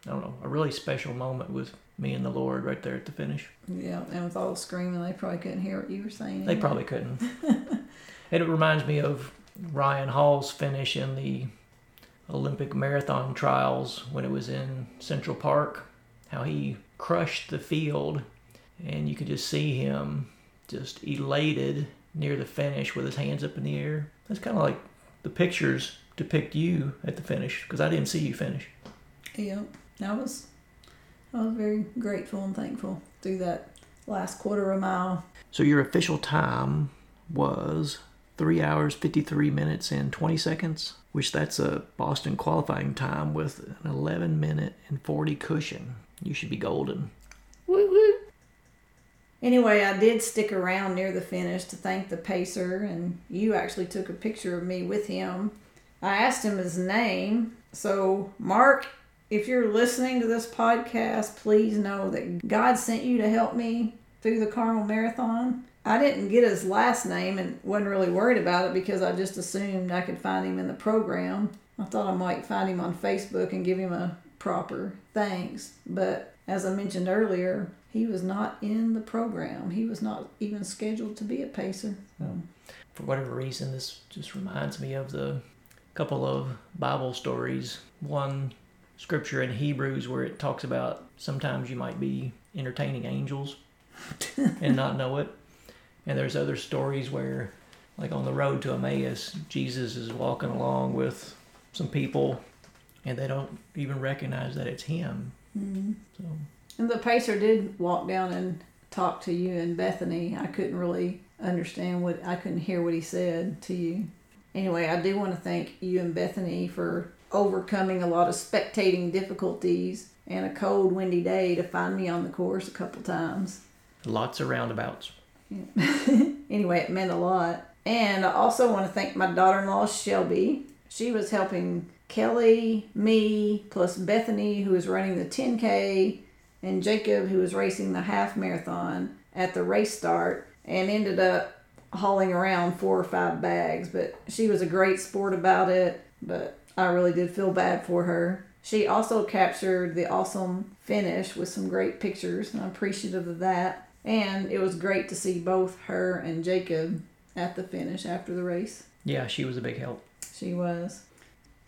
I don't know, a really special moment with me and the Lord right there at the finish. yeah, and with all the screaming, they probably couldn't hear what you were saying. They probably couldn't. and it reminds me of Ryan Hall's finish in the Olympic marathon trials when it was in Central Park. How he crushed the field, and you could just see him just elated near the finish with his hands up in the air. That's kind of like the pictures depict you at the finish because I didn't see you finish. Yeah, I was, I was very grateful and thankful through that last quarter of a mile. So your official time was three hours, 53 minutes, and 20 seconds, which that's a Boston qualifying time with an 11 minute and 40 cushion. You should be golden. Woo woo. Anyway, I did stick around near the finish to thank the pacer, and you actually took a picture of me with him. I asked him his name. So, Mark, if you're listening to this podcast, please know that God sent you to help me through the Carmel Marathon. I didn't get his last name and wasn't really worried about it because I just assumed I could find him in the program. I thought I might find him on Facebook and give him a proper thanks. But as I mentioned earlier, he was not in the program. He was not even scheduled to be a pacer. So, For whatever reason, this just reminds me of the couple of Bible stories. One scripture in Hebrews where it talks about sometimes you might be entertaining angels and not know it. And there's other stories where, like on the road to Emmaus, Jesus is walking along with some people and they don't even recognize that it's him. Mm-hmm. So And the pacer did walk down and talk to you and Bethany. I couldn't really understand what I couldn't hear what he said to you. Anyway, I do want to thank you and Bethany for overcoming a lot of spectating difficulties and a cold, windy day to find me on the course a couple times. lots of roundabouts. anyway, it meant a lot. And I also want to thank my daughter in law, Shelby. She was helping Kelly, me, plus Bethany, who was running the 10K, and Jacob, who was racing the half marathon at the race start, and ended up hauling around four or five bags. But she was a great sport about it, but I really did feel bad for her. She also captured the awesome finish with some great pictures, and I'm appreciative of that. And it was great to see both her and Jacob at the finish after the race. Yeah, she was a big help. She was.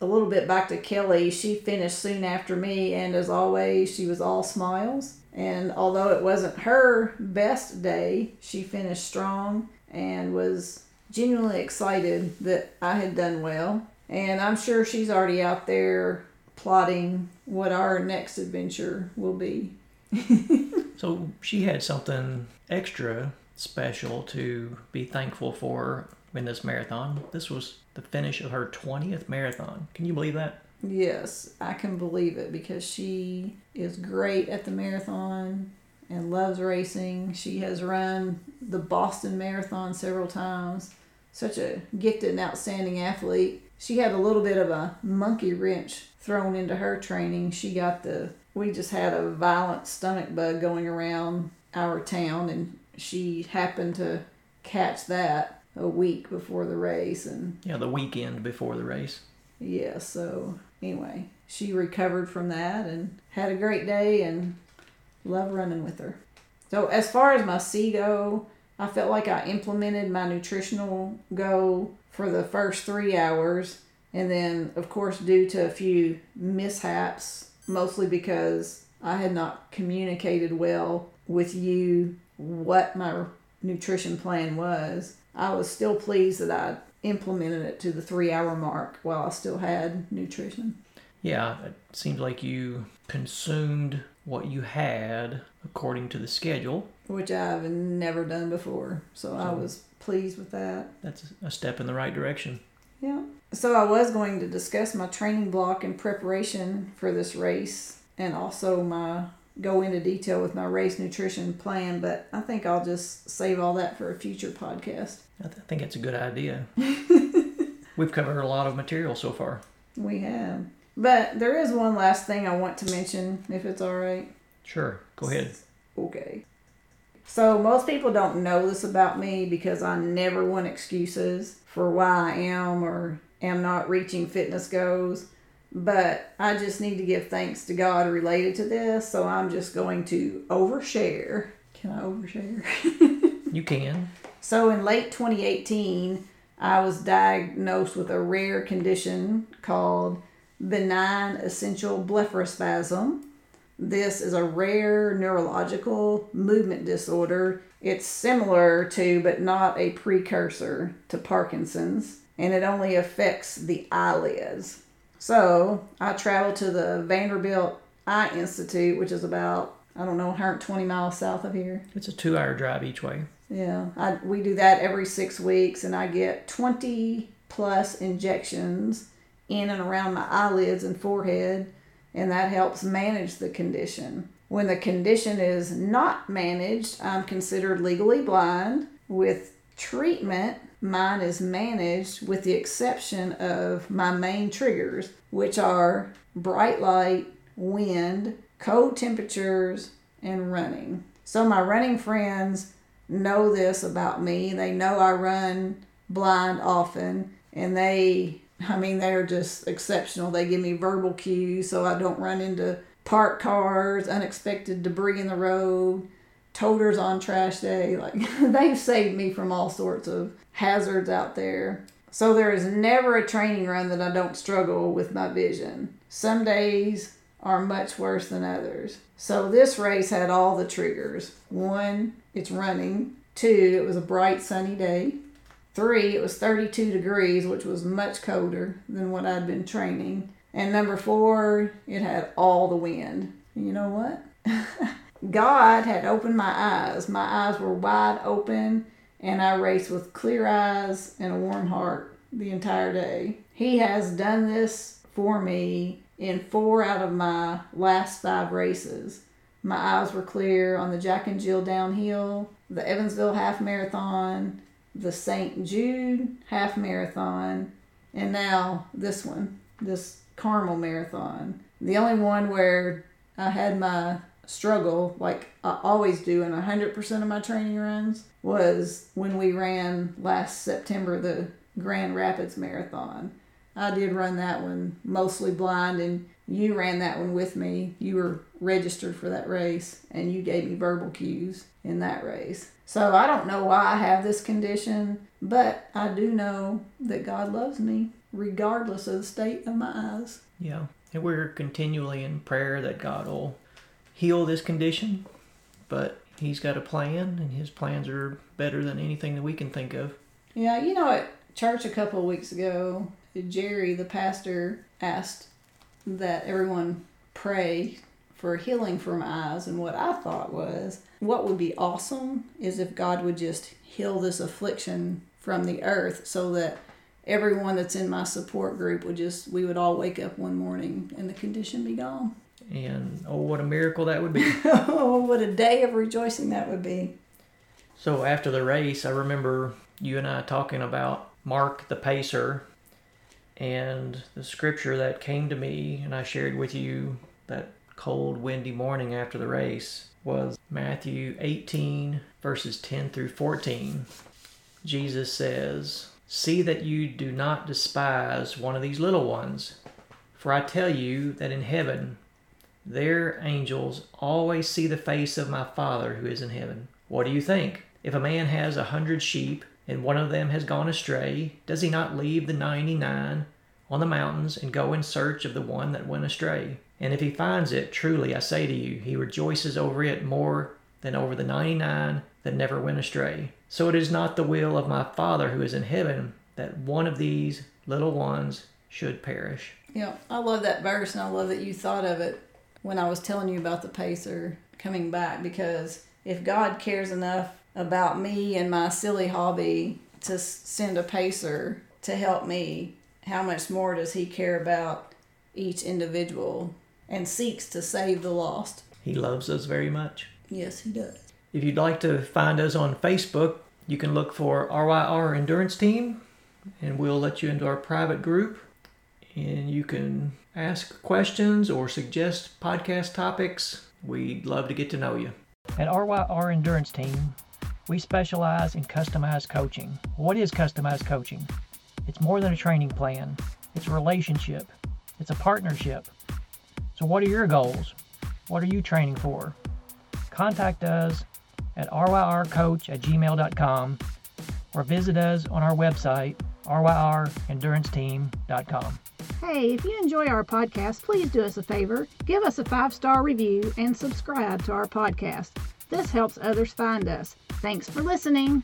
A little bit back to Kelly, she finished soon after me, and as always, she was all smiles. And although it wasn't her best day, she finished strong and was genuinely excited that I had done well. And I'm sure she's already out there plotting what our next adventure will be. So she had something extra special to be thankful for in this marathon. This was the finish of her 20th marathon. Can you believe that? Yes, I can believe it because she is great at the marathon and loves racing. She has run the Boston Marathon several times. Such a gifted and outstanding athlete. She had a little bit of a monkey wrench thrown into her training. She got the, we just had a violent stomach bug going around our town, and she happened to catch that a week before the race. And Yeah, the weekend before the race. yeah, so anyway, she recovered from that and had a great day and love running with her. So as far as my C go, I felt like I implemented my nutritional goal for the first three hours. And then, of course, due to a few mishaps, mostly because I had not communicated well with you what my nutrition plan was, I was still pleased that I implemented it to the three hour mark while I still had nutrition. Yeah, it seems like you consumed what you had according to the schedule. which I've never done before. So I was pleased with that. That's a step in the right direction. Yeah. So I was going to discuss my training block in preparation for this race and also my go into detail with my race nutrition plan, but I think I'll just save all that for a future podcast. I th- think it's a good idea. We've covered a lot of material so far. We have. But there is one last thing I want to mention, if it's all right. Sure, go ahead. Okay. So most people don't know this about me because I never want excuses for why I am or am not reaching fitness goals. But I just need to give thanks to God related to this, so I'm just going to overshare. Can I overshare? You can. So in late 2018, I was diagnosed with a rare condition called benign essential blepharospasm. This is a rare neurological movement disorder. It's similar to, but not a precursor to Parkinson's, and it only affects the eyelids. So I traveled to the Vanderbilt Eye Institute, which is about, I don't know, 120 miles south of here. It's a two hour drive each way. Yeah, I, we do that every six weeks, and I get 20 plus injections in and around my eyelids and forehead, and that helps manage the condition. When the condition is not managed, I'm considered legally blind. With treatment, mine is managed with the exception of my main triggers, which are bright light, wind, cold temperatures, and running. So, my running friends know this about me. They know I run blind often, and they, I mean, they're just exceptional. They give me verbal cues so I don't run into parked cars, unexpected debris in the road, toters on trash day. Like, they've saved me from all sorts of hazards out there. So, there is never a training run that I don't struggle with my vision. Some days are much worse than others. So this race had all the triggers. One, it's running. Two, it was a bright sunny day. Three, it was 32 degrees, which was much colder than what I'd been training. And number four, it had all the wind. You know what? God had opened my eyes. My eyes were wide open, and I raced with clear eyes and a warm heart the entire day. He has done this for me in four out of my last five races. My eyes were clear on the Jack and Jill downhill, the Evansville half marathon, the St. Jude half marathon, and now this one, this Carmel marathon. The only one where I had my struggle, like I always do in 100% of my training runs, was when we ran last September the Grand Rapids Marathon. I did run that one mostly blind, and you ran that one with me. You were registered for that race, and you gave me verbal cues in that race. So I don't know why I have this condition, but I do know that God loves me regardless of the state of my eyes. Yeah. And we're continually in prayer that God will heal this condition, but He's got a plan, and His plans are better than anything that we can think of. Yeah, you know, at church a couple of weeks ago, Jerry, the pastor, asked that everyone pray for healing for my eyes. And what I thought was, what would be awesome is if God would just heal this affliction from the earth so that everyone that's in my support group would just, we would all wake up one morning and the condition be gone. And oh, what a miracle that would be. oh, what a day of rejoicing that would be. So after the race, I remember you and I talking about Mark the Pacer and the scripture that came to me and I shared with you that cold, windy morning after the race was Matthew 18, verses 10 through 14. Jesus says, See that you do not despise one of these little ones, for I tell you that in heaven their angels always see the face of my Father who is in heaven. What do you think? If a man has a hundred sheep and one of them has gone astray, does he not leave the ninety nine on the mountains and go in search of the one that went astray? And if he finds it, truly I say to you, he rejoices over it more than over the ninety nine that never went astray. So it is not the will of my Father who is in heaven that one of these little ones should perish. Yeah, I love that verse, and I love that you thought of it when I was telling you about the pacer coming back because if God cares enough about me and my silly hobby to send a pacer to help me, how much more does he care about each individual and seeks to save the lost? He loves us very much. Yes, he does. If you'd like to find us on Facebook, you can look for RYR Endurance Team and we'll let you into our private group and you can ask questions or suggest podcast topics. We'd love to get to know you. At RYR Endurance Team, we specialize in customized coaching. What is customized coaching? It's more than a training plan, it's a relationship, it's a partnership. So, what are your goals? What are you training for? Contact us at ryrcoach at gmail.com or visit us on our website, ryrendurancesteam.com. Hey, if you enjoy our podcast, please do us a favor. Give us a five star review and subscribe to our podcast. This helps others find us. Thanks for listening.